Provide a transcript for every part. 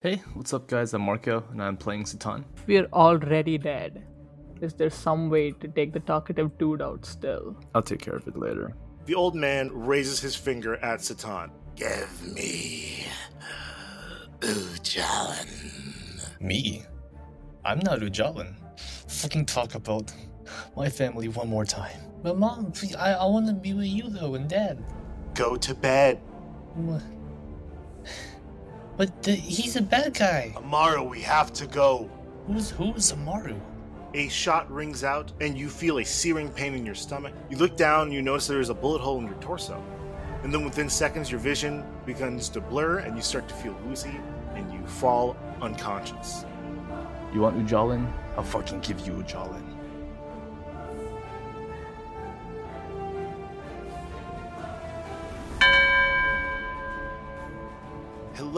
Hey, what's up, guys? I'm Marco, and I'm playing Sitan. We're already dead. Is there some way to take the talkative dude out still? I'll take care of it later. The old man raises his finger at Sitan. Give me Ujalan. Me? I'm not Ujalan. Fucking talk about my family one more time. But mom, please, I, I want to be with you though, and dad. Go to bed. What? But the, he's a bad guy. Amaru, we have to go. Who's who's Amaru? A shot rings out, and you feel a searing pain in your stomach. You look down, you notice there is a bullet hole in your torso. And then within seconds, your vision begins to blur, and you start to feel woozy, and you fall unconscious. You want Ujalan? I'll fucking give you Ujalan.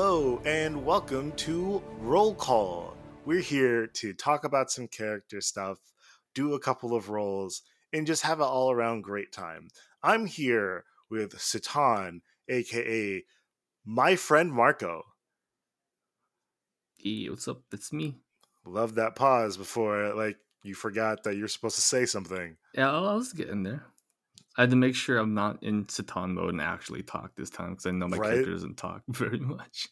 Hello, and welcome to Roll Call. We're here to talk about some character stuff, do a couple of rolls, and just have an all around great time. I'm here with Sitan, aka my friend Marco. Hey, what's up? That's me. Love that pause before like you forgot that you're supposed to say something. Yeah, I was getting there. I had to make sure I'm not in Sitan mode and actually talk this time because I know my Right. character doesn't talk very much.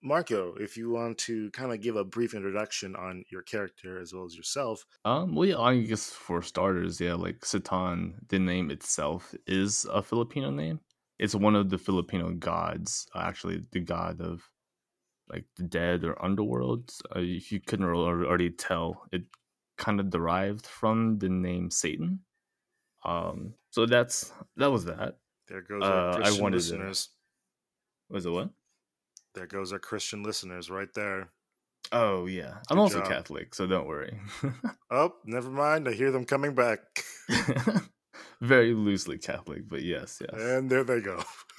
Marco, if you want to kind of give a brief introduction on your character as well as yourself. Um, well, yeah, I guess for starters, yeah, like Sitan, the name itself is a Filipino name. It's one of the Filipino gods, uh, actually, the god of like the dead or underworld. Uh, if you couldn't already tell, it kind of derived from the name Satan. Um, so that's that was that. There goes Uh, our I Christian wanted to- listeners. Was it what? There goes our Christian listeners right there. Oh yeah, I'm also job. Catholic, so don't worry. Oh, never mind. I hear them coming back. Very loosely Catholic, but yes, yes. And there they go.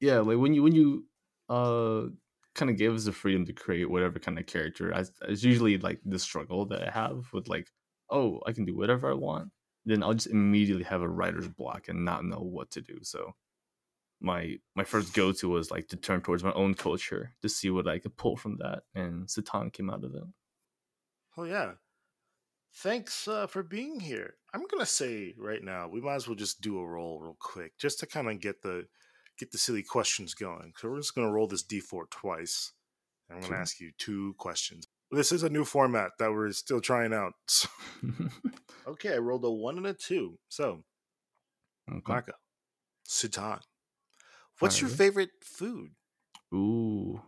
yeah, like when you when you uh kind of gave us the freedom to create whatever kind of character, I, it's usually like the struggle that I have with like, oh, I can do whatever I want. Then I'll just immediately have a writer's block and not know what to do. So my my first go to was like to turn towards my own culture to see what I could pull from that, and Sitan came out of it. Oh yeah. Thanks uh, for being here. I'm gonna say right now we might as well just do a roll real quick, just to kind of get the get the silly questions going. So we're just gonna roll this d4 twice. I'm gonna Sure. ask you two questions. This is a new format that we're still trying out. So- okay, I rolled a one and a two. So Okay. Marco, Sitan, what's your favorite food? Ooh.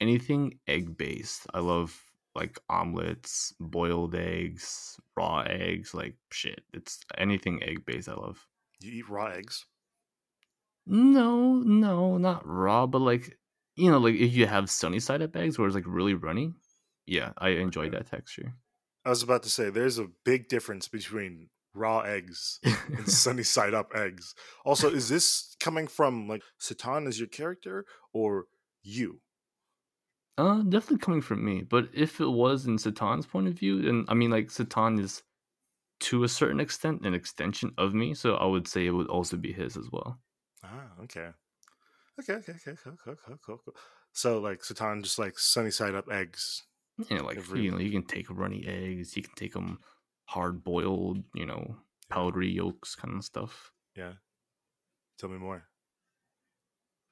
Anything egg based. I love like omelets, boiled eggs, raw eggs, like shit. It's anything egg based I love. You eat raw eggs. No, no, not raw, but like you know, like if you have sunny side up eggs where it's like really runny. Yeah, I enjoy Okay. that texture. I was about to say there's a big difference between raw eggs and sunny side up eggs. Also, is this coming from like Sitan as your character or you? Uh, definitely coming from me. But if it was in Sitan's point of view, then I mean, like Sitan is to a certain extent an extension of me, so I would say it would also be his as well. Ah, okay. Okay, okay, okay, cool, cool, cool, cool, cool. So like Sitan just like sunny side up eggs. You know, like Every- you know, you can take runny eggs, you can take them hard boiled, you know, powdery yolks, kind of stuff. Yeah. Tell me more.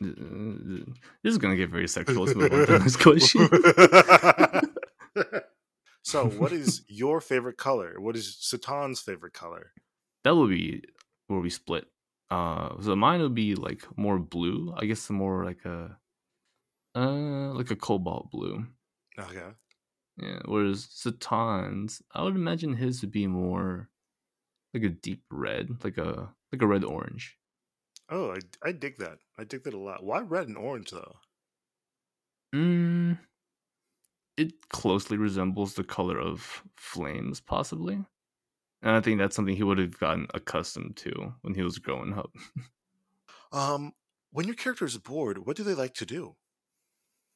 Uh, This is gonna get very sexual. Let's move on to the question. so, what is your favorite color? What is Sitan's favorite color? that would be where we split. Uh, so mine would be like more blue. I guess more like a, uh, like a cobalt blue. Okay. Yeah. Whereas Sitan's, I would imagine his would be more like a deep red, like a like a red orange. Oh, I, I dig that. I dig that a lot. Why red and orange though? Mm, it closely resembles the color of flames, possibly. And I think that's something he would have gotten accustomed to when he was growing up. Um, when your character is bored, what do they like to do?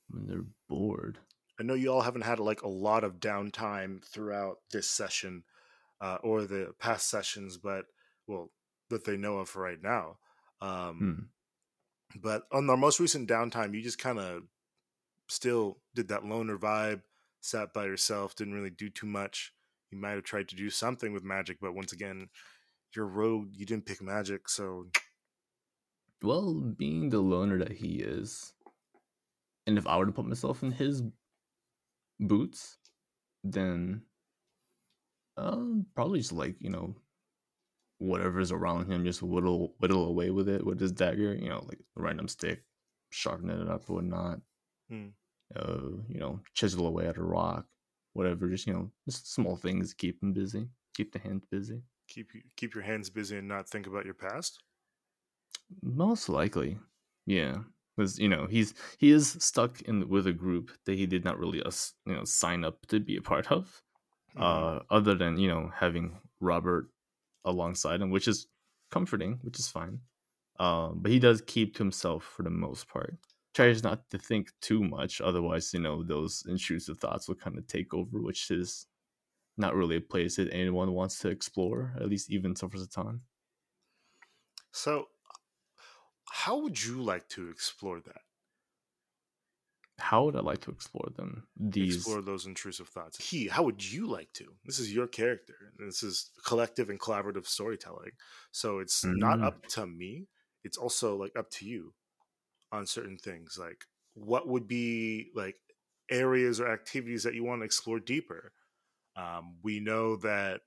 when they're bored. I know you all haven't had like a lot of downtime throughout this session uh, or the past sessions, but well, that they know of right now. Um, Hmm. But on our most recent downtime, you just kind of still did that loner vibe, sat by yourself, didn't really do too much. You might have tried to do something with magic, but once again, you're rogue. You didn't pick magic, so Well, being the loner that he is, and if I were to put myself in his boots, then um, probably just like you know whatever's around him, just whittle whittle away with it with his dagger. You know, like a random stick, sharpen it up, or whatnot. Hmm. Uh, you know, chisel away at a rock, whatever. Just you know, just small things to keep him busy, keep the hands busy. keep you keep your hands busy and not think about your past. Most likely, yeah, because you know he's he is stuck in with a group that he did not really us you know sign up to be a part of. Mhm. Uh, other than you know having Robert alongside him, which is comforting, which is fine. Um, but he does keep to himself for the most part. Tries not to think too much, otherwise, you know, those intrusive thoughts will kind of take over, which is not really a place that anyone wants to explore, at least even so for Sitan. So, how would you like to explore that? How would I like to explore them? These Explore those intrusive thoughts. He, how would you like to? This is your character. and This is collective and collaborative storytelling. So it's not Mm. up to me. It's also like up to you on certain things. Like what would be like areas or activities that you want to explore deeper. Um, we know that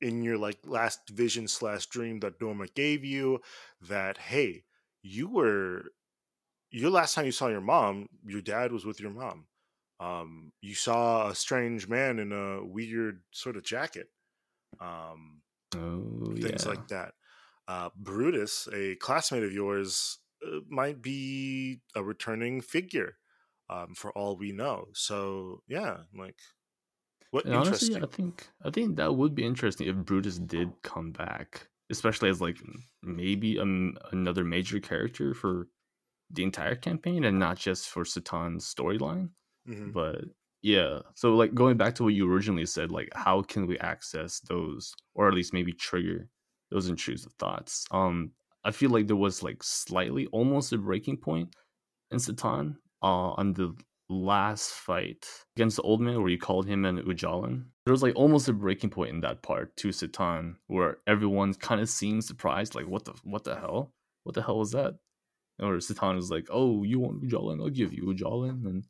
in your like last vision slash dream that Dorma gave you, that hey, you were your last time you saw your mom, your dad was with your mom. Um, you saw a strange man in a weird sort of jacket. Um, oh things yeah. like that. Uh, Brutus, a classmate of yours, uh, might be a returning figure, um, for all we know. So yeah, like what And honestly. I think I think that would be interesting if Brutus did come back, especially as like maybe um, another major character for the entire campaign and not just for Sitan's storyline. Mhm. But yeah, so like going back to what you originally said, like how can we access those, or at least maybe trigger those intrusive thoughts? Um, I feel like there was like slightly almost a breaking point in Sitan uh, on the last fight against the old man where you called him an Ujalan. There was like almost a breaking point in that part to Sitan where everyone kind of seemed surprised, like what the what the hell? What the hell was that? Or Sitan was like, Oh, you want Ujalan? I'll give you Ujalan. And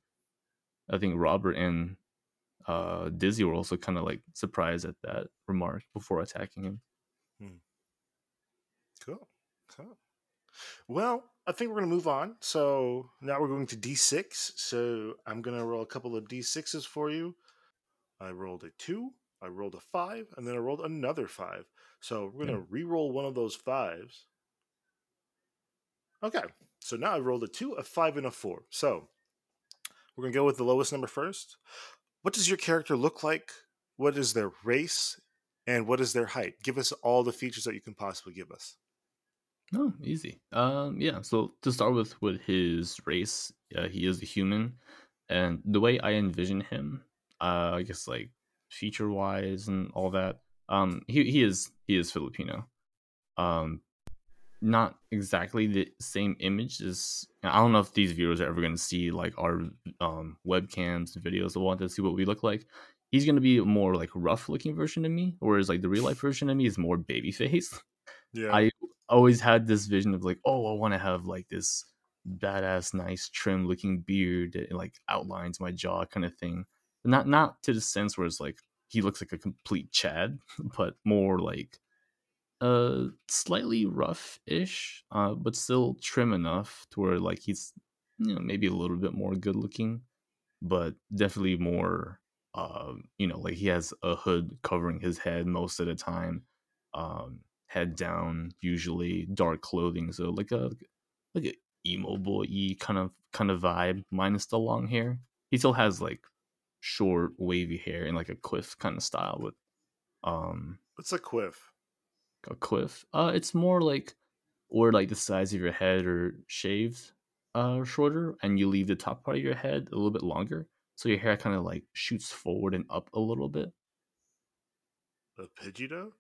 I think Robert and uh Dizzy were also kind of like surprised at that remark before attacking him. Cool. Cool. Well, I think we're going to move on. So now we're going to D6. So I'm going to roll a couple of D6s for you. I rolled a two, I rolled a five, and then I rolled another five. So we're going to hmm. re-roll one of those fives. Okay. So now I rolled a two, a five, and a four. So we're going to go with the lowest number first. What does your character look like? What is their race? And what is their height? Give us all the features that you can possibly give us. Oh, easy. Um, yeah. So to start with, with his race, uh, he is a human, and the way I envision him, uh, I guess like feature wise and all that, um, he he is he is Filipino. Um, not exactly the same image as I don't know if these viewers are ever going to see like our um webcams and videos. They want to see what we look like. He's going to be a more like rough looking version of me, whereas like the real life version of me is more baby face. Yeah. I always had this vision of like, oh, I want to have like this badass, nice, trim looking beard that like outlines my jaw, kind of thing. But Not not to the sense where it's like he looks like a complete Chad, but more like uh slightly rough-ish, uh, but still trim enough to where like he's you know maybe a little bit more good looking, but definitely more um you know like he has a hood covering his head most of the time um head down usually dark clothing so like a like a emo boy kind of kind of vibe minus the long hair he still has like short wavy hair and like a quiff kind of style with um What's a quiff? a quiff uh it's more like or like the size of your head or shaved uh shorter and you leave the top part of your head a little bit longer so your hair kind of like shoots forward and up a little bit A pidgeotto?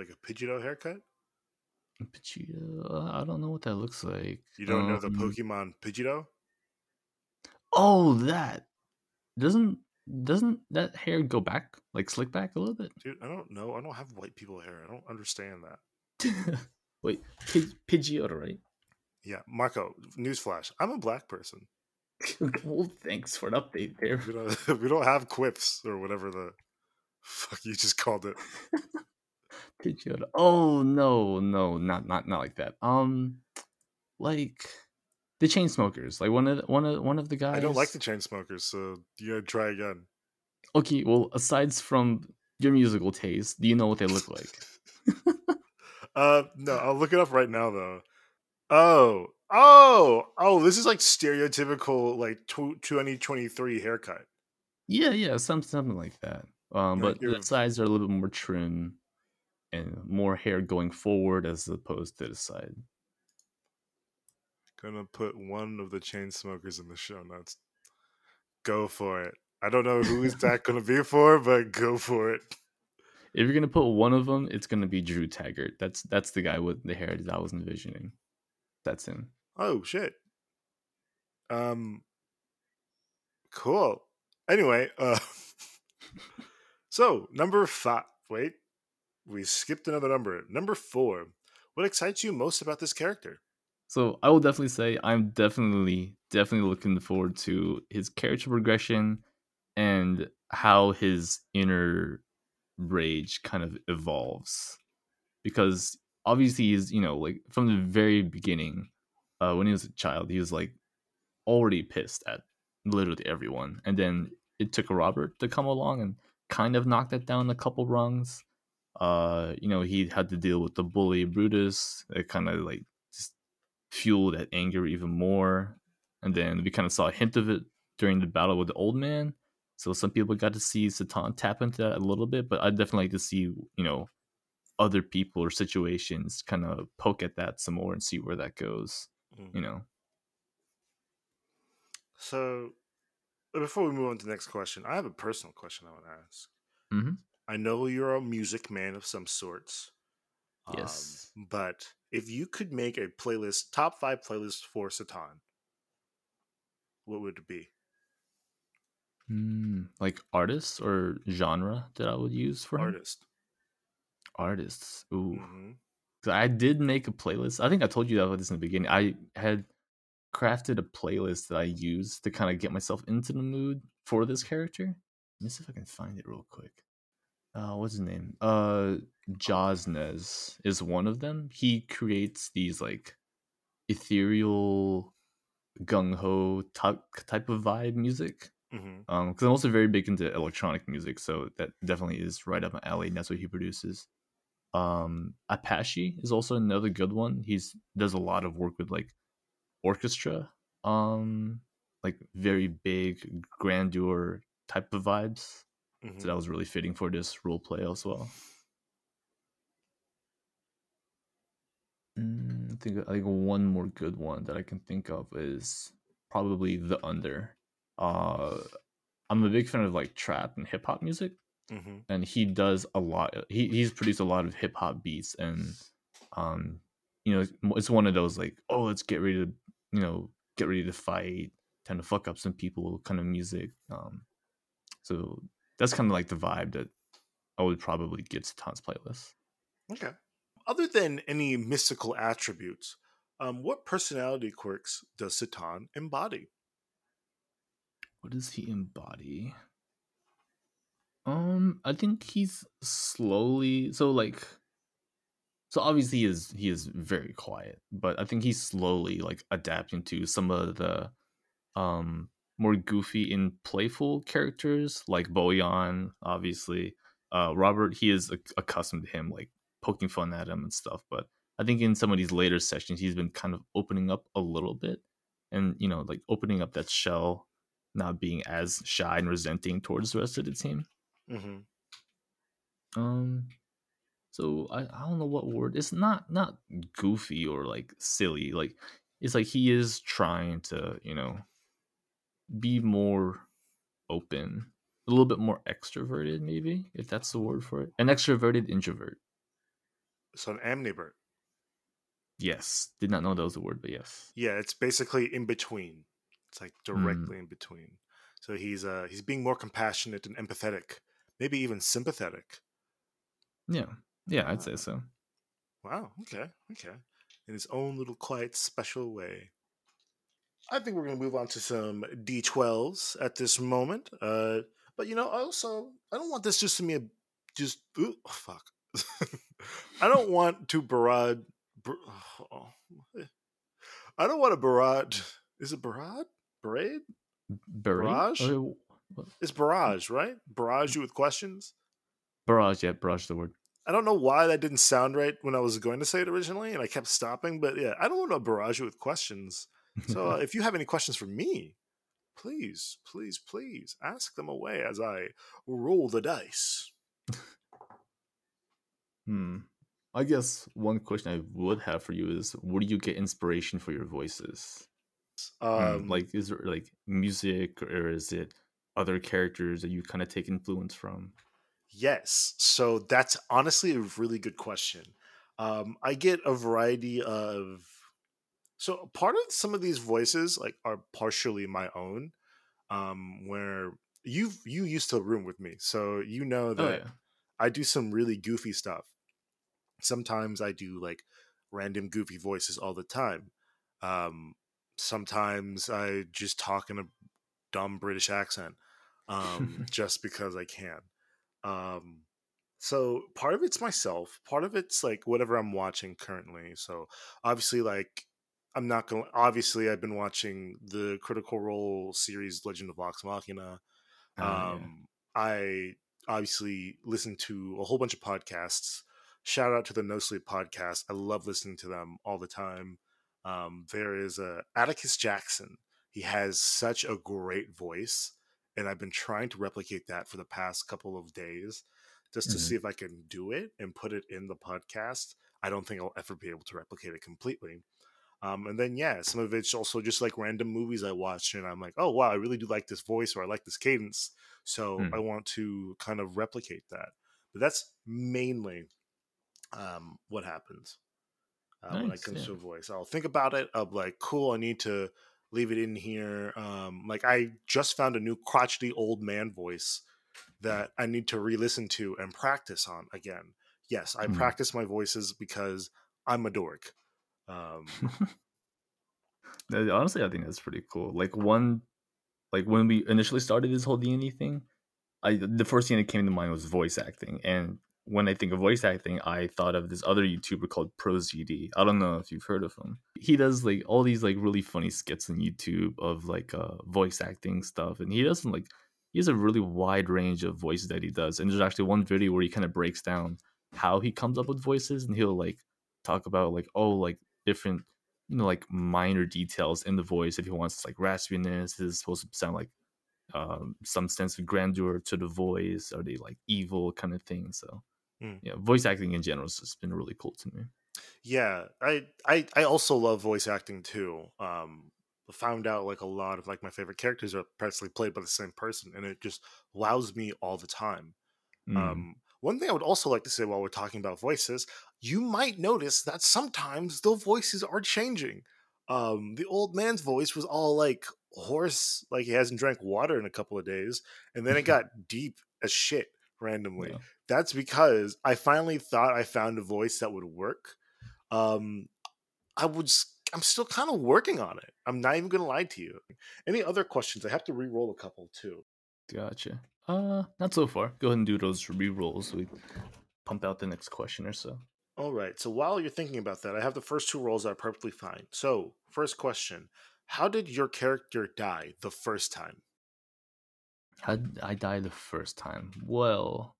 Like a pidgeotto haircut? Pidgeotto. I don't know what that looks like. You don't know the Um, Pokemon Pidgeotto? Oh, that doesn't doesn't that hair go back like slick back a little bit? Dude, I don't know. I don't have white people hair. I don't understand that. Wait, Pid- Pidgeotto, right? Yeah, Marco. Newsflash: I'm a black person. well, thanks for an update there. We don't, we don't have quips or whatever the fuck you just called it. Oh no, no, not not not like that. Um, like the Chainsmokers, like one of the, one of one of the guys. I don't like the Chainsmokers, so you gotta try again. Okay, well, aside from your musical taste, do you know what they look like? Uh, no, I'll look it up right now though. Oh, oh, oh! This is like stereotypical like tw- 2023 haircut. Yeah, yeah, some something like that. Um, but the sides are a little bit more trim and more hair going forward as opposed to the side. Gonna put one of the Chainsmokers in the show notes. Go for it. I don't know who is that gonna be for, but go for it. If you're gonna put one of them, it's gonna be Drew Taggart. That's that's the guy with the hair that I was envisioning. That's him. Oh shit. Um. Cool. Anyway, uh. so number five. Wait, we skipped another number. Number four. What excites you most about this character? So I will definitely say I'm definitely definitely looking forward to his character progression and how his inner rage kind of evolves. Because obviously he's, you know, like from the very beginning, uh when he was a child, he was like already pissed at literally everyone. And then it took a Robert to come along and kind of knock that down a couple rungs. Uh, you know, he had to deal with the bully Brutus. It kind of like just fueled that anger even more. And then we kind of saw a hint of it during the battle with the old man. So some people got to see Sitan tap into that a little bit, but I'd definitely like to see, you know, other people or situations kind of poke at that some more and see where that goes. You know. So, before we move on to the next question, I have a personal question I want to ask. Mhm. I know you're a music man of some sorts. Yes. Um, but if you could make a playlist, top five playlist for Sitan, what would it be? Mm, like artists or genre that I would use for? Artist. Artists. Ooh. hmm 'Cause I did make a playlist. I think I told you that this in the beginning. I had crafted a playlist that I used to kind of get myself into the mood for this character. Let me see if I can find it real quick. Uh, what's his name? Uh, Josnez is one of them. He creates these like ethereal, gung ho type type of vibe music. hmm Um, because I'm also very big into electronic music, so that definitely is right up my alley. And that's what he produces. Um, Apache is also another good one. He's does a lot of work with like orchestra, um, like very big grandeur type of vibes. Hmm So that was really fitting for this role play as well. Mm, I think like one more good one that I can think of is probably the under. Uh, I'm a big fan of like trap and hip hop music, hmm and he does a lot. He he's produced a lot of hip hop beats, and um, you know, it's- it's one of those like, oh, let's get ready to, you know, get ready to fight, tend to fuck up some people kind of music. Um, so that's kind of like the vibe that I would probably give to Tom's playlist. Okay. Other than any mystical attributes, um, what personality quirks does Sitan embody? What does he embody? Um, I think he's slowly so like so obviously he is he is very quiet, but I think he's slowly like adapting to some of the um more goofy and playful characters like Boyan, obviously. Uh Robert, he is ac- accustomed to him like poking fun at him and stuff, but I think in some of these later sessions he's been kind of opening up a little bit and you know like opening up that shell not being as shy and resenting towards the rest of the team. hmm Um, so I, I don't know what word. It's not not goofy or like silly. Like it's like he is trying to you know be more open, a little bit more extroverted, maybe, if that's the word for it. An extroverted introvert. So an ambivert. Yes, did not know that was a word, but yes. Yeah, it's basically in between. It's like directly in between. So he's uh he's being more compassionate and empathetic, maybe even sympathetic. Yeah, yeah, I'd say so. Wow. Okay. Okay. In his own little quiet, special way. I think we're going to move on to some D12s at this moment. Uh, but you know, I also I don't want this just to be a just ooh, oh, fuck. I don't want to barrage. Bar, oh, I don't want to barrage. Is it barrage? Barrage? Barrage? Barrage? Oh. It's barrage, right? Barrage you with questions. Barrage, yeah, barrage the word. I don't know why that didn't sound right when I was going to say it originally, and I kept stopping. But yeah, I don't want to barrage you with questions. So uh, if you have any questions for me, please, please, please ask them away as I roll the dice. hmm. I guess one question I would have for you is where do you get inspiration for your voices? Hmm, Um, like, is it like music or is it other characters that you kind of take influence from? Yes. So that's honestly a really good question. Um, I get a variety of. So part of some of these voices like are partially my own, um, where you you used to room with me, so you know Oh, that yeah. I do some really goofy stuff. Sometimes I do like random goofy voices all the time. Um, sometimes I just talk in a dumb British accent, um, just because I can. Um, so part of it's myself, part of it's like whatever I'm watching currently. So obviously, like I'm not going. to Obviously, I've been watching the Critical Role series, Legend of Vox Machina. Oh, yeah. Um, I obviously listen to a whole bunch of podcasts. Shout out to the No Sleep podcast. I love listening to them all the time. Um, there is a Atticus Jackson. He has such a great voice, and I've been trying to replicate that for the past couple of days, just to Mhm. see if I can do it and put it in the podcast. I don't think I'll ever be able to replicate it completely. Um, and then yeah, some of it's also just like random movies I watched, and I'm like, oh wow, I really do like this voice or I like this cadence, so Hmm. I want to kind of replicate that. But that's mainly um, what happens uh, when it comes yeah. to a voice. I'll think about it. Be like, cool, I need to leave it in here. Um, like I just found a new crotchety old man voice that I need to re-listen to and practice on again. Yes, I Hmm. practice my voices because I'm a dork. Um, Honestly, I think that's pretty cool. Like one, like when we initially started this whole D and D thing, I the first thing that came to mind was voice acting, and when I think of voice acting, I thought of this other YouTuber called ProZD. I don't know if you've heard of him. He does like all these like really funny skits on YouTube of like uh voice acting stuff, and he doesn't like he has a really wide range of voices that he does. And there's actually one video where he kind of breaks down how he comes up with voices, and he'll like talk about like oh like different you know like minor details in the voice if he wants like raspiness is supposed to sound like um some sense of grandeur to the voice are they like evil kind of thing so Mm. yeah voice acting in general has just been really cool to me yeah, I, I I also love voice acting too. Um, found out like a lot of like my favorite characters are practically played by the same person, and it just wows me all the time. Mm. Um, one thing I would also like to say while we're talking about voices, you might notice that sometimes the voices are changing. Um, the old man's voice was all like hoarse, like he hasn't drank water in a couple of days, and then it got deep as shit randomly. Yeah. That's because I finally thought I found a voice that would work. Um, I was, I'm still kind of working on it. I'm not even gonna lie to you. Any other questions? I have to re-roll a couple too. gotcha uh not so far go ahead and do those re-rolls we pump out the next question or so All right. So while you're thinking about that, I have the first two rolls that are perfectly fine. So, first question How did your character die the first time? how did i die the first time well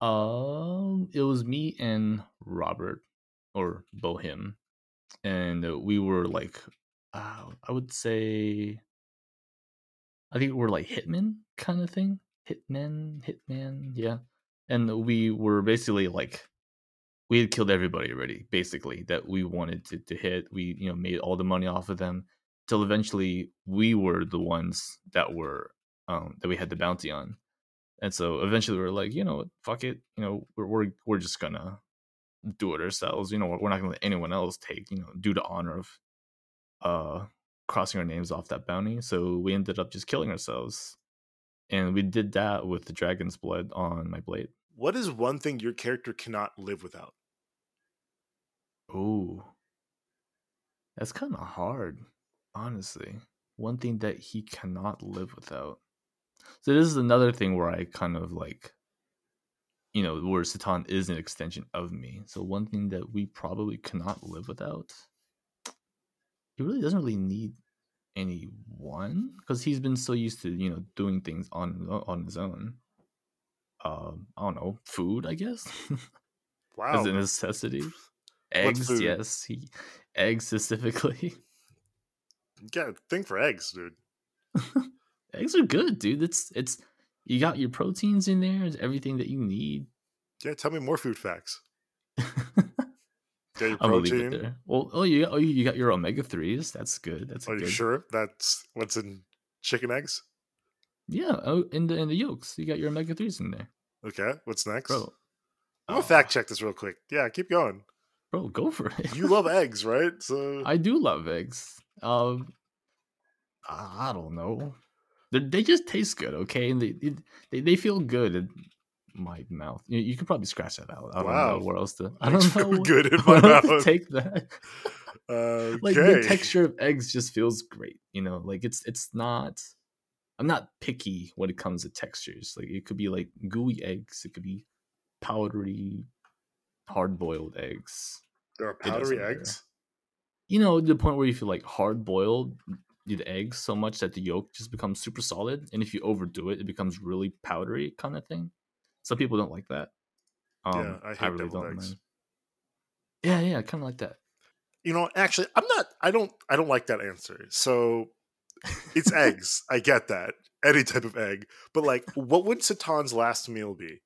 um it was me and robert or bohem and we were like uh, i would say i think we're like hitmen kind of thing hitmen hitman yeah and we were basically like we had killed everybody already basically that we wanted to, to hit we you know made all the money off of them till eventually we were the ones that were um that we had the bounty on and so eventually we were like you know what, fuck it you know we're we're, we're just gonna do it ourselves. You know, we're not gonna let anyone else take. You know, due to honor of uh crossing our names off that bounty. So we ended up just killing ourselves, and we did that with the dragon's blood on my blade. What is one thing your character cannot live without? Ooh, that's kind of hard, honestly. One thing that he cannot live without. So this is another thing where I kind of like, you know, where Sitan is an extension of me. So one thing that we probably cannot live without. He really doesn't really need anyone because he's been so used to you know doing things on on his own. Um, I don't know, food, I guess, Wow. as a necessity. Eggs, yes, he eggs specifically. Yeah, think for eggs, dude. eggs are good, dude. It's it's you got your proteins in there. It's everything that you need. Yeah, tell me more food facts. Get your I'm gonna leave it there. Well, oh, you got, oh, you got your omega threes. That's good. That's Are you good. sure that's what's in chicken eggs? Yeah. Oh, in the in the yolks, you got your omega threes in there, Okay, what's next? bro. I'm gonna Oh, fact check this real quick. Yeah, keep going. bro. Go for it. You love eggs, right? So I do love eggs. Um, I don't know. They they just taste good, okay, and they they, they feel good my mouth. You, you could probably scratch that out. I don't Wow. know where else to. I don't feel know. good in my mouth. Take that. okay. Like the texture of eggs just feels great. You know, like it's it's not. I'm not picky when it comes to textures. Like it could be like gooey eggs. It could be powdery, hard boiled eggs. There are powdery eggs. you know the point where you feel like hard boiled the eggs so much that the yolk just becomes super solid and if you overdo it it becomes really powdery kind of thing some people don't like that um Yeah, I hate deviled eggs. yeah yeah kind of like that You know, actually, I'm not. I don't. I don't like that answer. So it's eggs. I get that. Any type of egg. But like, what would Sitan's last meal be?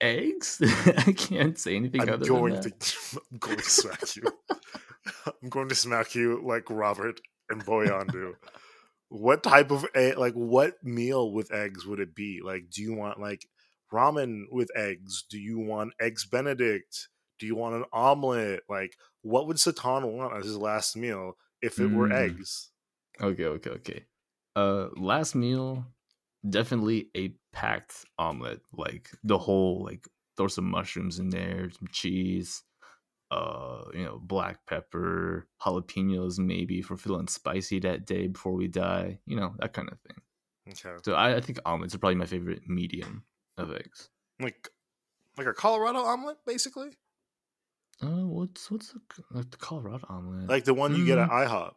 eggs i can't say anything I'm other going than to. I'm going to smack you. I'm going to smack you like Robert and Boyan do. What type of egg? Like, what meal with eggs would it be? Like, do you want like ramen with eggs? Do you want eggs Benedict? Do you want an omelet? Like, what would Sitan want as his last meal if it were Mm. eggs? okay okay okay uh last meal definitely a packed omelet like the whole like throw some mushrooms in there some cheese uh you know black pepper jalapenos maybe for feeling spicy that day before we die you know that kind of thing Okay, so i, I think omelets are probably my favorite medium of eggs like, like a Colorado omelet, basically, uh what's what's the, like the colorado omelet like the one you get at Mm. IHOP.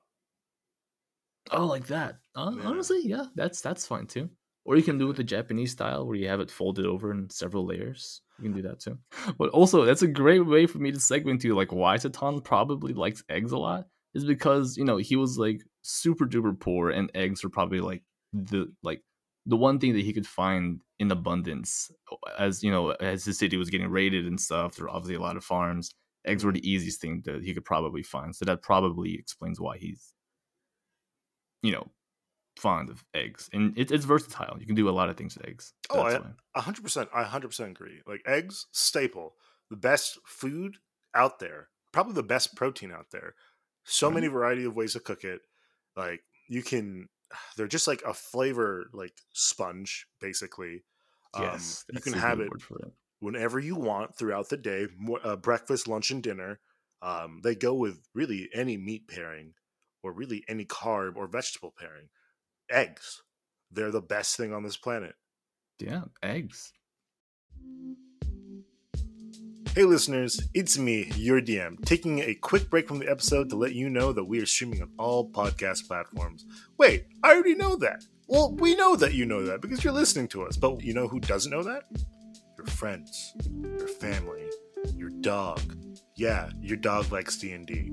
Oh, like that. Uh, Yeah. Honestly, yeah, that's that's fine too. Or you can do it with the Japanese style, where you have it folded over in several layers. You can do that too. But also, that's a great way for me to segue into like why Sitan probably likes eggs a lot is because you know he was like super duper poor, and eggs were probably like the like the one thing that he could find in abundance as you know as his city was getting raided and stuff. There were obviously a lot of farms. Eggs were the easiest thing that he could probably find, so that probably explains why he's you know, fond of eggs, and it, it's versatile. You can do a lot of things with eggs. Oh, That's I- hundred percent. I hundred percent agree. Like eggs, staple, the best food out there. Probably the best protein out there. So Right. many variety of ways to cook it. Like you can, they're just like a flavor like sponge, basically. Um, yes, you can have it it. whenever you want throughout the day. Uh, breakfast, lunch, and dinner. Um, they go with really any meat pairing, or really any carb or vegetable pairing. Eggs, they're the best thing on this planet. Yeah, eggs. Hey listeners, it's me, your DM, taking a quick break from the episode to let you know that we are streaming on all podcast platforms. Wait, I already know that. Well, we know that you know that because you're listening to us, but you know who doesn't know that? Your friends, your family, your dog. Yeah, your dog likes D&D.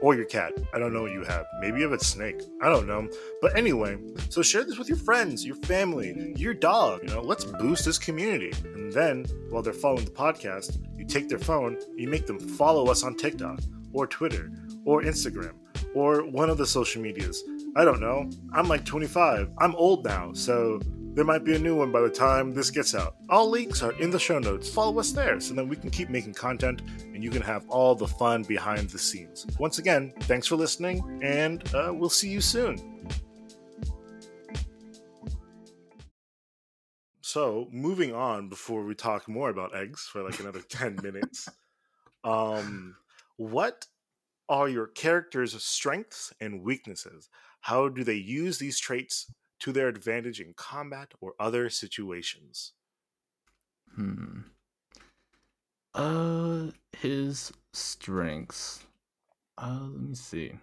Or your cat. I don't know what you have. Maybe you have a snake. I don't know. But anyway, so share this with your friends, your family, your dog. You know, let's boost this community. And then, while they're following the podcast, you take their phone, you make them follow us on TikTok or Twitter or Instagram or one of the social medias. I don't know. I'm like 25. I'm old now, so There might be a new one by the time this gets out. All links are in the show notes. Follow us there so that we can keep making content and you can have all the fun behind the scenes. Once again, thanks for listening, and uh, we'll see you soon. So, moving on before we talk more about eggs for like another 10 minutes. Um, what are your character's strengths and weaknesses? How do they use these traits to their advantage in combat or other situations? Hmm. Uh, his strengths. Uh, let me see.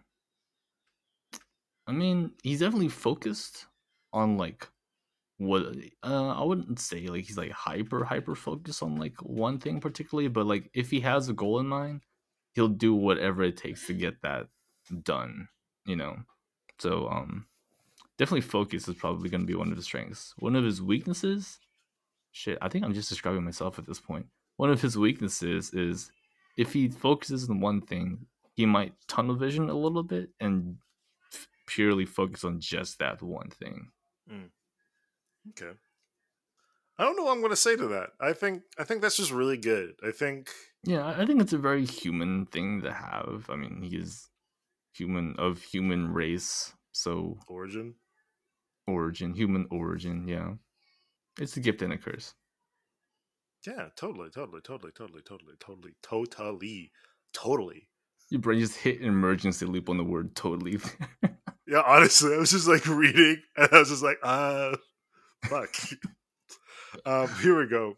I mean, he's definitely focused on like what uh I wouldn't say like he's like hyper hyper focused on like one thing particularly, but like if he has a goal in mind, he'll do whatever it takes to get that done, you know. So um definitely focus is probably going to be one of his strengths. One of his weaknesses, shit, I think I'm just describing myself at this point. One of his weaknesses is if he focuses on one thing, he might tunnel vision a little bit and f- purely focus on just that one thing. Mm. Okay. I don't know what I'm going to say to that. I think I think that's just really good. I think Yeah, I I think it's a very human thing to have. I mean, he is human of human race, so origin. Origin, human origin, yeah. It's a gift and a curse. Yeah, totally, totally, totally, totally, totally, totally, totally, totally. Your brain just hit an emergency loop on the word totally. Yeah, honestly, I was just like reading, and I was just like, uh, fuck. um, here we go.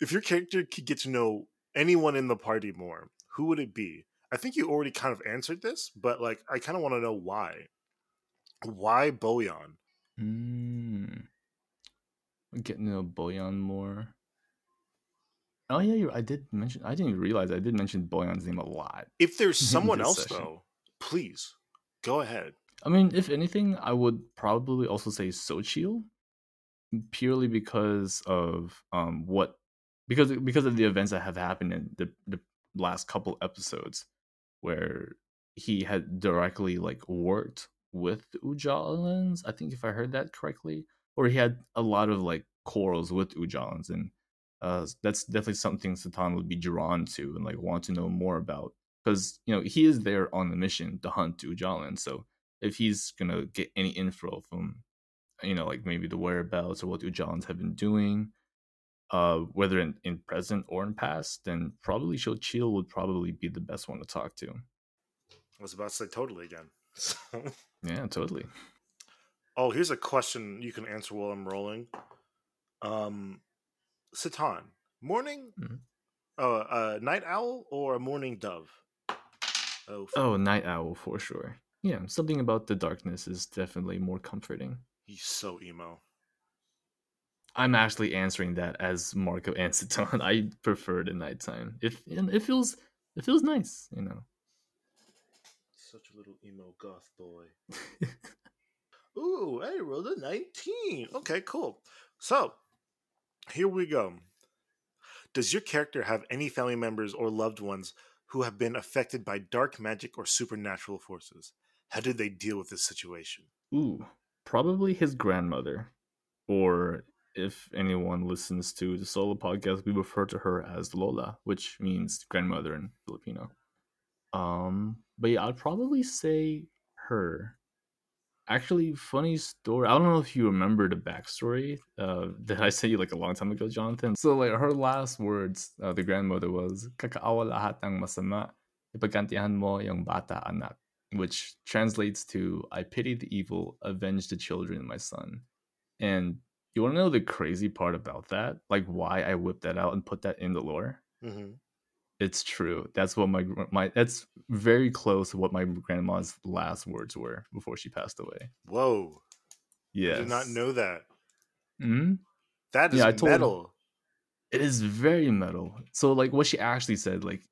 If your character could get to know anyone in the party more, who would it be? I think you already kind of answered this, but like, I kind of want to know why. Why Boyan? Mm. Getting to know Boyan more. Oh yeah, you're, I did mention. I didn't realize I did mention Boyan's name a lot. If there's someone else, session. though, please go ahead. I mean, if anything, I would probably also say Sochil, purely because of um what because because of the events that have happened in the the last couple episodes, where he had directly like worked with Ujalans. I think if I heard that correctly, or he had a lot of like quarrels with Ujalans, and uh, that's definitely something Sitan would be drawn to and like want to know more about because you know he is there on the mission to hunt Ujalan, so if he's gonna get any info from you know like maybe the whereabouts or what Ujans have been doing uh whether in, in present or in past then probably Shochil would probably be the best one to talk to I was about to say totally again. So- yeah totally oh, here's a question you can answer while I'm rolling. Um, Sitan, morning, Mhm. uh, uh, night owl or a morning dove? Oh, oh night owl for sure yeah something about the darkness is definitely more comforting he's so emo. i'm actually answering that as marco and Sitan. i prefer the nighttime if and it feels it feels nice you know Such a little emo goth boy. Ooh, I rolled a 19. Okay, cool. So, here we go. Does your character have any family members or loved ones who have been affected by dark magic or supernatural forces? How did they deal with this situation? Ooh, probably his grandmother. Or if anyone listens to the solo podcast, we refer to her as Lola, which means grandmother in Filipino. Um, but yeah, I'd probably say her. Actually, funny story. I don't know if you remember the backstory uh, that I sent you like a long time ago, Jonathan. So like her last words, uh, the grandmother was "Kakaawa lahat ng masama, ipagantihan mo yung bata anak," which translates to "I pity the evil, avenge the children, my son." And you want to know the crazy part about that? Like why I whipped that out and put that in the lore? Mm-hmm. It's true. That's what my my that's very close to what my grandma's last words were before she passed away. Whoa. Yeah. I did not know that. hmm That is Yeah, metal. It is very metal. So like what she actually said, like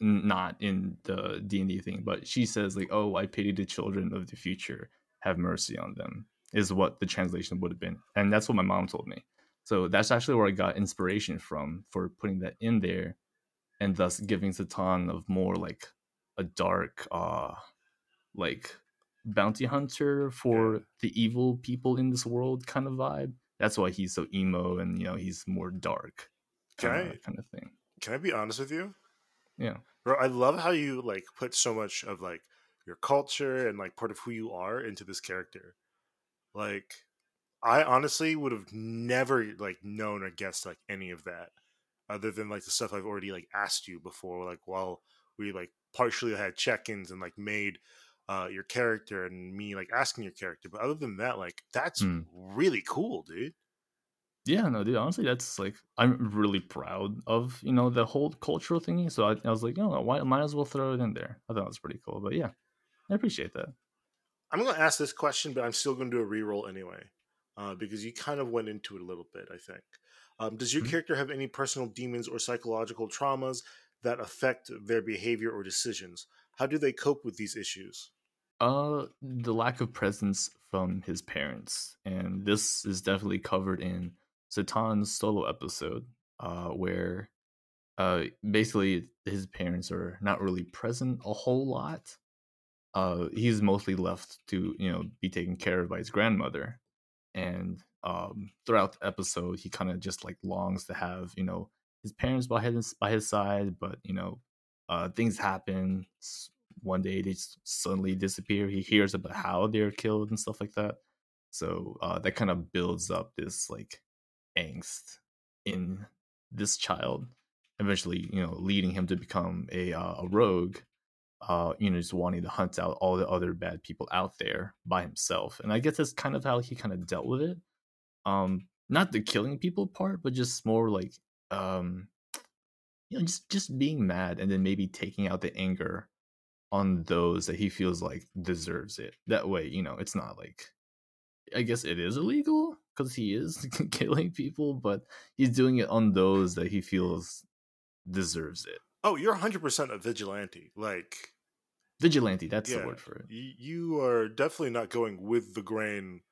not in the D and D thing, but she says like, "Oh, I pity the children of the future. Have mercy on them." Is what the translation would have been, and that's what my mom told me. So that's actually where I got inspiration from for putting that in there, and thus giving Sitan of more like a dark, uh, like bounty hunter for the evil people in this world kind of vibe that's why he's so emo and you know he's more dark Can kind, I- kind of thing. Can I be honest with you? Yeah. Bro, I love how you like put so much of like your culture and like part of who you are into this character. Like I honestly would have never like known or guessed like any of that other than like the stuff I've already like asked you before like while we like partially had check-ins and like made uh your character and me like asking your character but other than that like that's Hmm. really cool dude Yeah, no, dude. Honestly, that's like I'm really proud of you know the whole cultural thingy. So I, I was like, oh, why might as well throw it in there. I thought it was pretty cool. But yeah, I appreciate that. I'm going to ask this question, but I'm still going to do a reroll anyway, uh, because you kind of went into it a little bit. I think. Um, does your Mhm. character have any personal demons or psychological traumas that affect their behavior or decisions? How do they cope with these issues? Uh, the lack of presence from his parents, and this is definitely covered in Sitan's solo episode, uh, where, uh, basically his parents are not really present a whole lot. Uh, he's mostly left to you know be taken care of by his grandmother, and um, throughout the episode, he kind of just like longs to have you know his parents by his by his side, but you know, uh, things happen. One day they suddenly disappear. He hears about how they're killed and stuff like that. So uh, that kind of builds up this like angst in this child, eventually you know leading him to become a uh, a rogue. Uh, you know, just wanting to hunt out all the other bad people out there by himself, and I guess that's kind of how he kind of dealt with it. Um not the killing people part but just more like um you know just just being mad and then maybe taking out the anger on those that he feels like deserves it. That way you know it's not like i guess it is illegal because he is killing people but he's doing it on those that he feels deserves it Oh, you're 100% a vigilante. Like, vigilante that's Yeah. the word for it you are definitely not going with the grain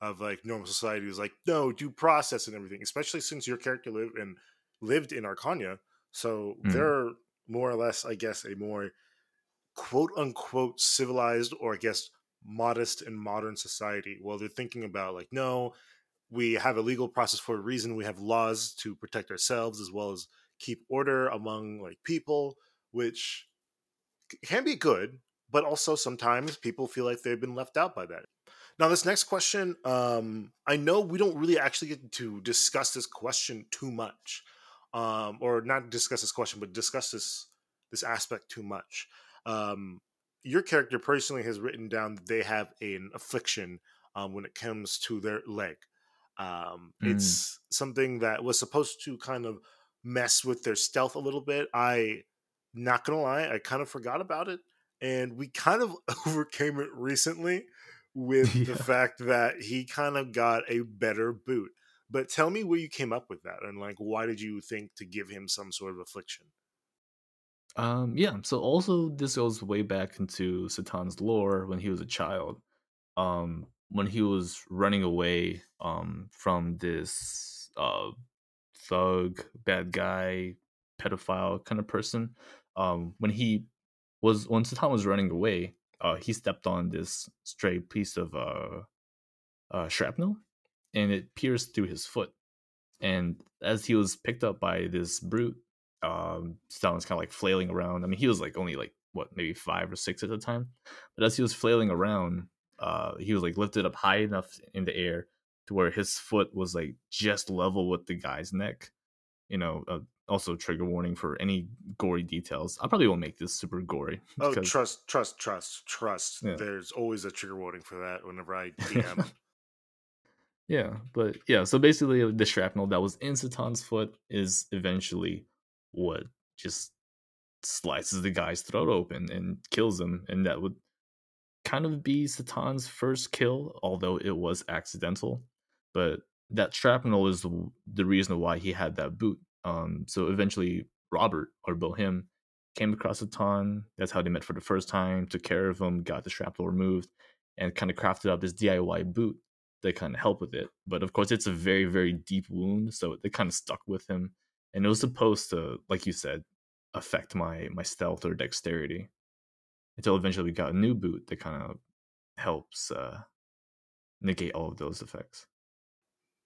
of like normal society is like no due process and everything especially since your character lived and lived in arcania so Mhm. they're more or less i guess a more quote unquote civilized or i guess modest and modern society well they're thinking about like no we have a legal process for a reason we have laws to protect ourselves as well as keep order among like people which can be good but also sometimes people feel like they've been left out by that. Now this next question um i know we don't really actually get to discuss this question too much um or not discuss this question but discuss this this aspect too much. Um your character personally has written down that they have an affliction um, when it comes to their leg. Um Mm. it's something that was supposed to kind of mess with their stealth a little bit i not gonna lie i kind of forgot about it and we kind of overcame it recently with Yeah. the fact that he kind of got a better boot but tell me where you came up with that and like why did you think to give him some sort of affliction Um, yeah. So also this goes way back into Sitan's lore when he was a child. Um, when he was running away um from this uh thug, bad guy, pedophile kind of person. Um, when he was when Sitan was running away, uh, he stepped on this stray piece of uh, uh shrapnel, and it pierced through his foot. And as he was picked up by this brute, um Sitan was kind of like flailing around. I mean, he was like only like what, maybe five or six at the time. But as he was flailing around, uh he was like lifted up high enough in the air to where his foot was like just level with the guy's neck. You know, uh, also trigger warning for any gory details. I probably won't make this super gory. oh because- trust trust trust trust Yeah. there's always a trigger warning for that whenever i dm Yeah, but yeah, so basically the shrapnel that was in Sitan's foot is eventually what just slices the guy's throat open and kills him, and that would kind of be Sitan's first kill, although it was accidental. But that shrapnel is the- the reason why he had that boot. Um, so eventually Robert or Bohem came across Sitan. That's how they met for the first time. Took care of him, got the shrapnel removed, and kind of crafted up this DIY boot that kind of help with it. But of course, it's a very, very deep wound, so it kind of stuck with him, and it was supposed to, like you said, affect my my stealth or dexterity. Until eventually we got a new boot that kind of helps uh, negate all of those effects.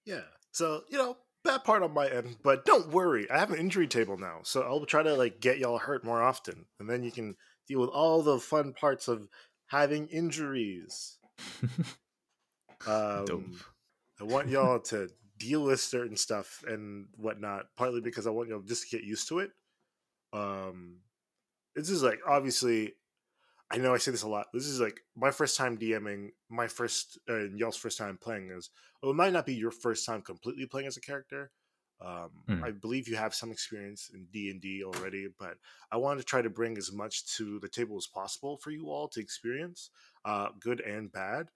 Yeah. So, you know, bad part on my end, but don't worry. I have an injury table now. So I'll try to like get y'all hurt more often. And then you can deal with all the fun parts of having injuries. Um, Dope. I want y'all to deal with certain stuff and whatnot, partly because I want y'all just to get used to it. Um, this is like obviously, I know I say this a lot. This is like my first time DMing, my first uh, and y'all's first time playing as. Well, it might not be your first time completely playing as a character. Um, Hmm. I believe you have some experience in D and D already, but I wanted to try to bring as much to the table as possible for you all to experience, uh, good and bad.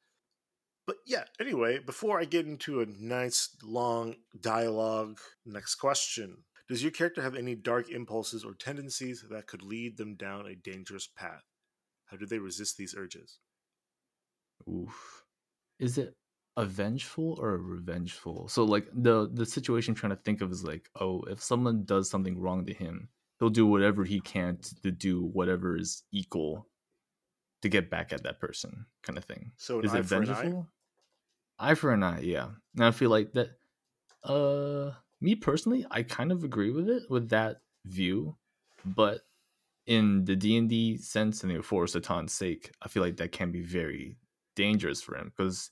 But yeah, anyway, before I get into a nice long dialogue, next question. Does your character have any dark impulses or tendencies that could lead them down a dangerous path? How do they resist these urges? Oof. Is it a vengeful or a revengeful? So like the the situation I'm trying to think of is like, oh, if someone does something wrong to him, he'll do whatever he can to do whatever is equal to get back at that person, kind of thing. So is it an eye? vengeful? Eye for an eye, yeah. And I feel like that. Uh, me personally, I kind of agree with it with that view, but in the D and D sense and for Sitan's sake, I feel like that can be very dangerous for him because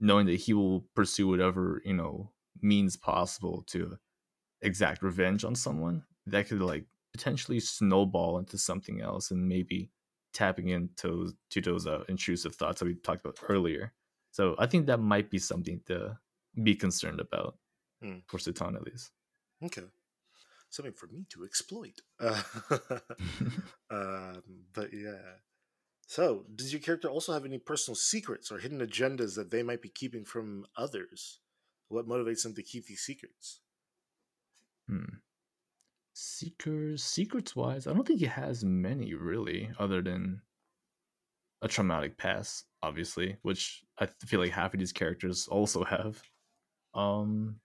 knowing that he will pursue whatever you know means possible to exact revenge on someone, that could like potentially snowball into something else and maybe tapping into to those uh, intrusive thoughts that we talked about earlier. So I think that might be something to be concerned about Hmm. for Sitan at least. Okay. Something for me to exploit. Uh, um, but yeah. So, does your character also have any personal secrets or hidden agendas that they might be keeping from others? What motivates them to keep these secrets? Hmm. Seekers, secrets wise, I don't think he has many really, other than a traumatic past, obviously, which I feel like half of these characters also have. Um,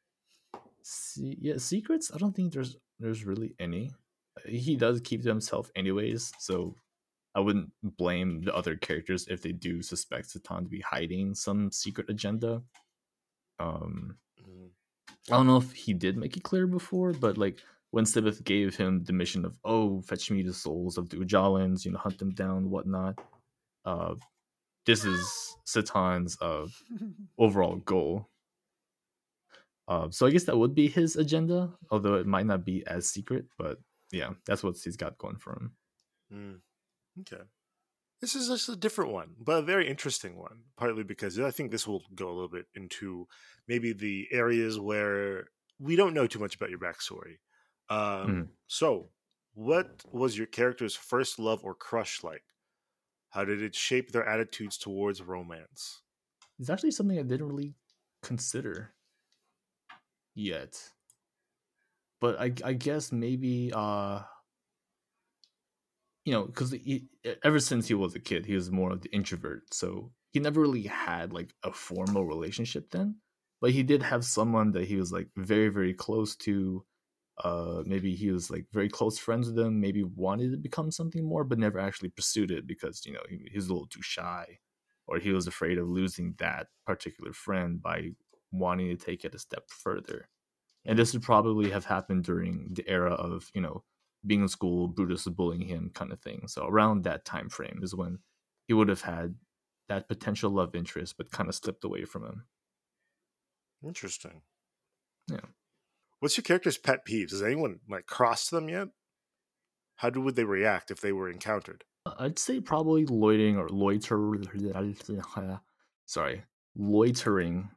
see, yeah, secrets. I don't think there's there's really any. He does keep to himself anyways, so I wouldn't blame the other characters if they do suspect Sitan to be hiding some secret agenda. Um, Mm, I don't know if he did make it clear before, but like when Sibith gave him the mission of oh fetch me the souls of the Ujalans, you know, hunt them down, whatnot. Uh, this is Sitan's uh overall goal. Uh, so I guess that would be his agenda, although it might not be as secret. But yeah, that's what he's got going for him. mm. Okay. This is just a different one, but a very interesting one. Partly because I think this will go a little bit into maybe the areas where we don't know too much about your backstory. Um, Mhm. So, what was your character's first love or crush like? How did it shape their attitudes towards romance? It's actually something I didn't really consider yet. But I I guess maybe uh you know, because ever since he was a kid, he was more of the introvert. So he never really had like a formal relationship then. But he did have someone that he was like very, very close to. Uh, maybe he was like very close friends with them. Maybe wanted to become something more, but never actually pursued it because you know he, he was a little too shy, or he was afraid of losing that particular friend by wanting to take it a step further. And this would probably have happened during the era of you know being in school, Brutus was bullying him, kind of thing. So around that time frame is when he would have had that potential love interest, but kind of slipped away from him. Interesting. Yeah. What's your character's pet peeves? Has anyone like crossed them yet? How do, would they react if they were encountered? I'd say probably loitering or loiter. Sorry, loitering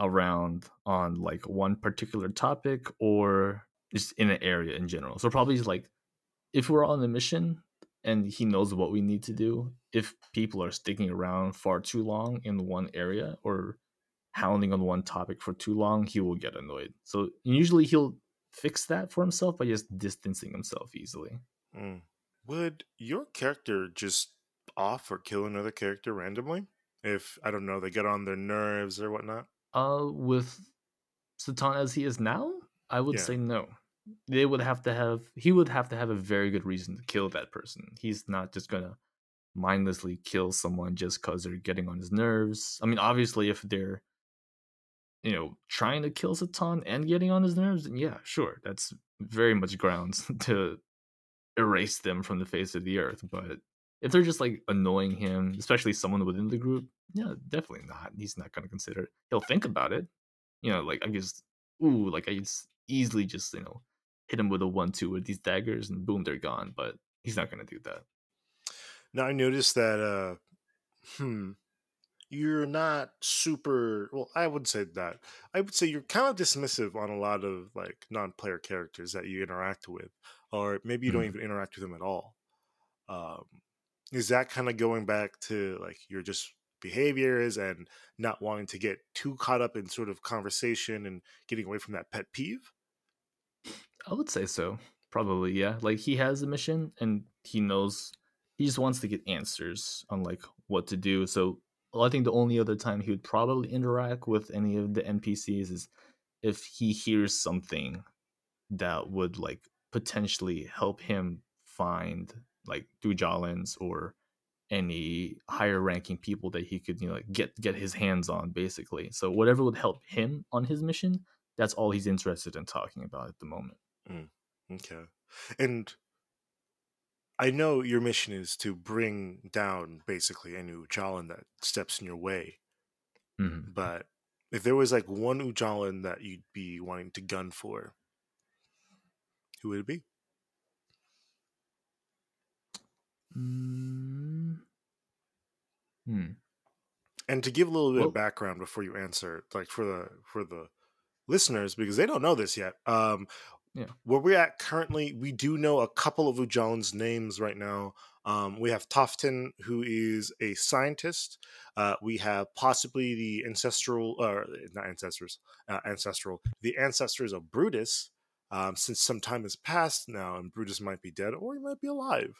around on like one particular topic or just in an area in general. So probably like if we're on a mission and he knows what we need to do, if people are sticking around far too long in one area or hounding on one topic for too long, he will get annoyed. So usually he'll fix that for himself by just distancing himself easily. Mm. Would your character just off or kill another character randomly? If, I don't know, they get on their nerves or whatnot? Uh, with Sitan as he is now, I would Yeah. say no. They would have to have he would have to have a very good reason to kill that person. He's not just gonna mindlessly kill someone just because they're getting on his nerves. I mean, obviously, if they're you know, trying to kill Sitan and getting on his nerves, then yeah, sure, that's very much grounds to erase them from the face of the earth. But if they're just like annoying him, especially someone within the group, yeah, definitely not. He's not going to consider it. He'll think about it. You know, like I just, ooh, like I just easily just, you know, hit him with a one two with these daggers and boom, they're gone. But he's not going to do that. Now I noticed that, uh, hmm, you're not super well i would say that i would say you're kind of dismissive on a lot of like non-player characters that you interact with or maybe you don't Mhm. even interact with them at all um, is that kind of going back to like your just behaviors and not wanting to get too caught up in sort of conversation and getting away from that pet peeve I would say so. Probably, yeah. Like he has a mission and he knows he just wants to get answers on like what to do. So I think the only other time he would probably interact with any of the NPCs is if he hears something that would like potentially help him find like Dujalins or any higher ranking people that he could you know like get get his hands on basically. So whatever would help him on his mission, that's all he's interested in talking about at the moment. okay and i know your mission is to bring down basically any ujalan that steps in your way Mhm. but if there was like one ujalan that you'd be wanting to gun for who would it be Mm. Hmm. and to give a little bit Well- of background before you answer like for the for the listeners because they don't know this yet um Yeah. where we're at currently we do know a couple of ujalan's names right now um we have tofton who is a scientist uh we have possibly the ancestral or not ancestors uh, ancestral the ancestors of brutus um since some time has passed now and brutus might be dead or he might be alive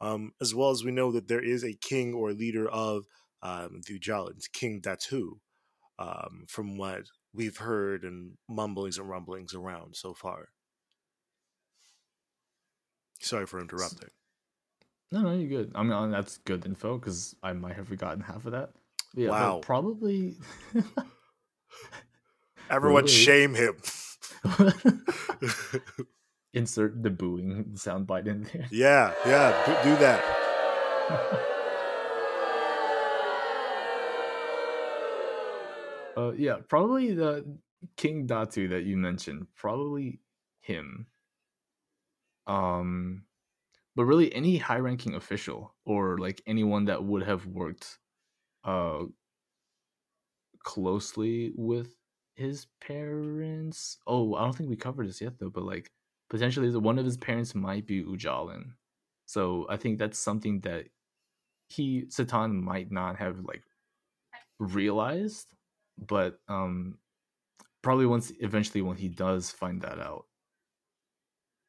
um as well as we know that there is a king or leader of um, the Ujalans, King Datu, um, from what we've heard and mumblings and rumblings around so far. Sorry for interrupting. No, no, you're good. I mean, uh, that's good info because I might have forgotten half of that. Yeah, Wow. probably. Everyone Really? shame him. Insert the booing soundbite in there. yeah, yeah, do- that. Uh, yeah, probably the King Datu that you mentioned. Probably him. Um, but really, any high-ranking official or like anyone that would have worked, uh, closely with his parents. Oh, I don't think we covered this yet though. But like, potentially, one of his parents might be Ujalin. So I think that's something that he Sitan might not have like realized but um probably once eventually when he does find that out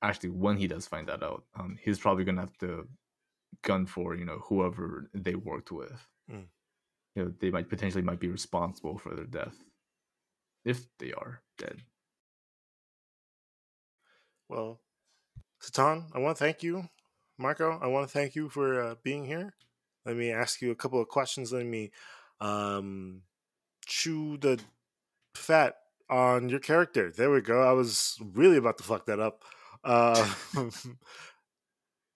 actually when he does find that out um he's probably gonna have to gun for you know whoever they worked with Mm. you know they might potentially might be responsible for their death if they are dead Well, Sitan, I want to thank you. Marco, I want to thank you for uh, being here. Let me ask you a couple of questions. Let me um, chew the fat on your character. There we go. I was really about to fuck that up. Uh,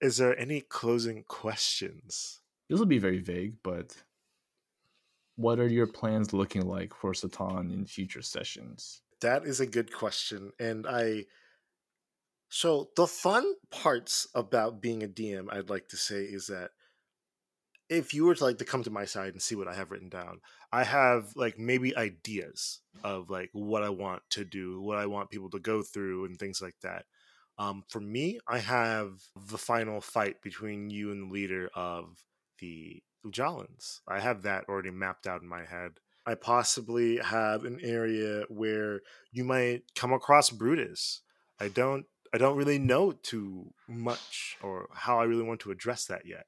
is there any closing questions? this will be very vague but what are your plans looking like for sitan in future sessions That is a good question. And I. So, the fun parts about being a DM, I'd like to say, is that if you were to like to come to my side and see what I have written down, I have like maybe ideas of like what I want to do, what I want people to go through, and things like that. Um, for me, I have the final fight between you and the leader of the Ujalans. I have that already mapped out in my head. I possibly have an area where you might come across Brutus. I don't I don't really know too much or how I really want to address that yet.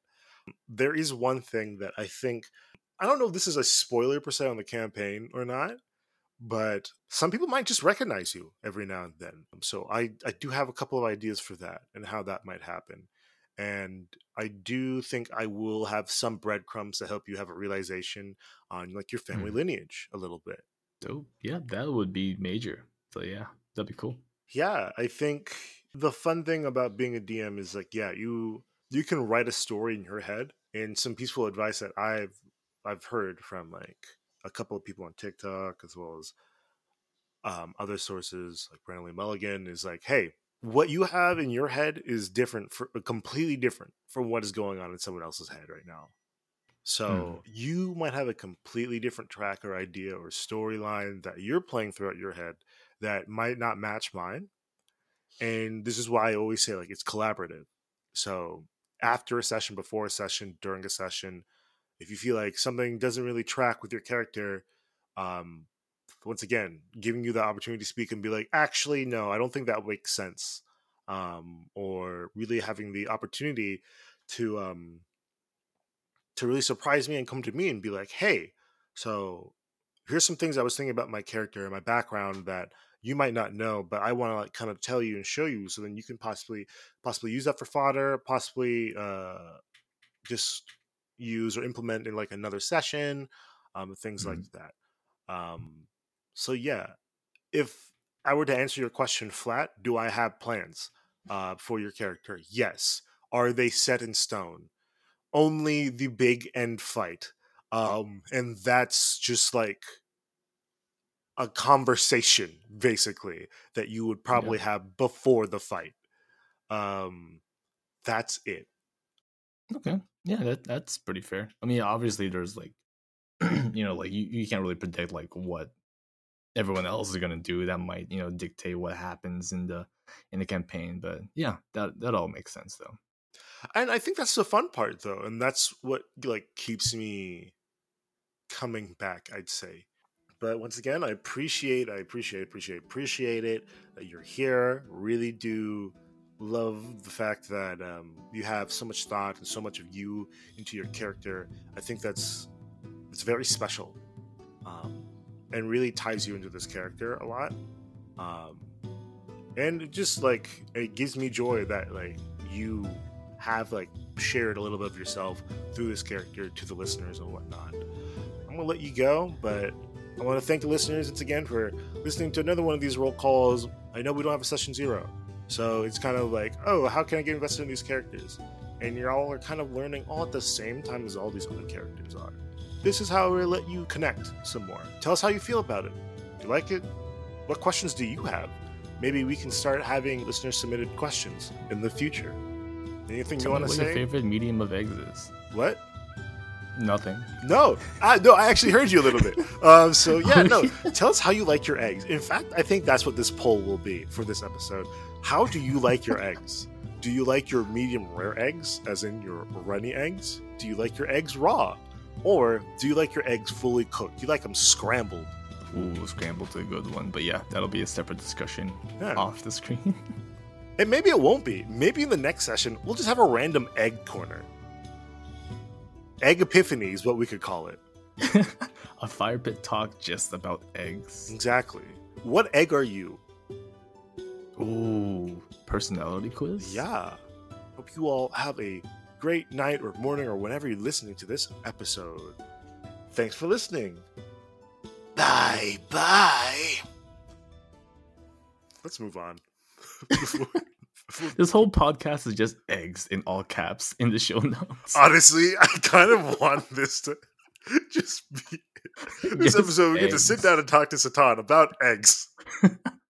There is one thing that I think I don't know if this is a spoiler per se on the campaign or not, but some people might just recognize you every now and then. So I, I do have a couple of ideas for that and how that might happen. And I do think I will have some breadcrumbs to help you have a realization on like your family Mhm. lineage a little bit. Dope. Yeah, that would be major. So yeah, that'd be cool. Yeah, I think the fun thing about being a DM is like, yeah, you you can write a story in your head. And some peaceful advice that I've I've heard from like a couple of people on TikTok as well as um, other sources like Brennan Lee Mulligan is like, hey, what you have in your head is different for completely different from what is going on in someone else's head right now. So Mm. you might have a completely different track or idea or storyline that you're playing throughout your head that might not match mine. And this is why I always say like it's collaborative. So after a session, before a session, during a session, if you feel like something doesn't really track with your character, um, once again, giving you the opportunity to speak and be like, actually, no, I don't think that makes sense. Um, or really having the opportunity to um to really surprise me and come to me and be like, hey, so here's some things I was thinking about my character and my background that you might not know, but I want to like kind of tell you and show you so then you can possibly possibly use that for fodder, possibly uh just use or implement in like another session, um, things like that. Um, so yeah, if I were to answer your question flat, do I have plans uh, for your character? Yes. Are they set in stone? Only the big end fight, um, and that's just like a conversation, basically, that you would probably have before the fight. Um, that's it. Okay. Yeah, that that's pretty fair. I mean, obviously there's like you know, like you, you can't really predict like what everyone else is gonna do that might, you know, dictate what happens in the in the campaign. But yeah, that that all makes sense though. and i think that's the fun part though and that's what like keeps me coming back i'd say. But once again i appreciate i appreciate appreciate appreciate it that you're here. Really do love the fact that um, you have so much thought and so much of you into your character. I think that's it's very special um, and really ties you into this character a lot um, and just like it gives me joy that like you have like shared a little bit of yourself through this character to the listeners and whatnot. I'm gonna let you go, but I want to thank the listeners once again for listening to another one of these roll calls. I know we don't have a session zero, so it's kind of like, oh, how can I get invested in these characters? And you're all are kind of learning all at the same time as all these other characters are. This is how we let you connect some more. Tell us how you feel about it. Do you like it? What questions do you have? Maybe we can start having listener submitted questions in the future. Anything you Tell me want to what your favorite medium of eggs is? What? Nothing. No, I, no, I actually heard you a little bit. Um, so yeah, no, tell us how you like your eggs. In fact, I think that's what this poll will be for this episode. How do you like your eggs? Do you like your medium rare eggs, as in your runny eggs? Do you like your eggs raw, or do you like your eggs fully cooked? Do you like them scrambled? Ooh, scrambled to a good one. But yeah, that'll be a separate discussion Yeah. off the screen. And maybe it won't be. Maybe in the next session we'll just have a random egg corner. Egg epiphany is what we could call it. a fire pit talk just about eggs. Exactly. What egg are you? Ooh, personality quiz? Yeah. Hope you all have a great night or morning or whenever you're listening to this episode. Thanks for listening. Bye bye. Let's move on. This whole podcast is just eggs in all caps in the show notes. Honestly, I kind of want this to just be this Just episode. We get to sit down and talk to Sitan about eggs.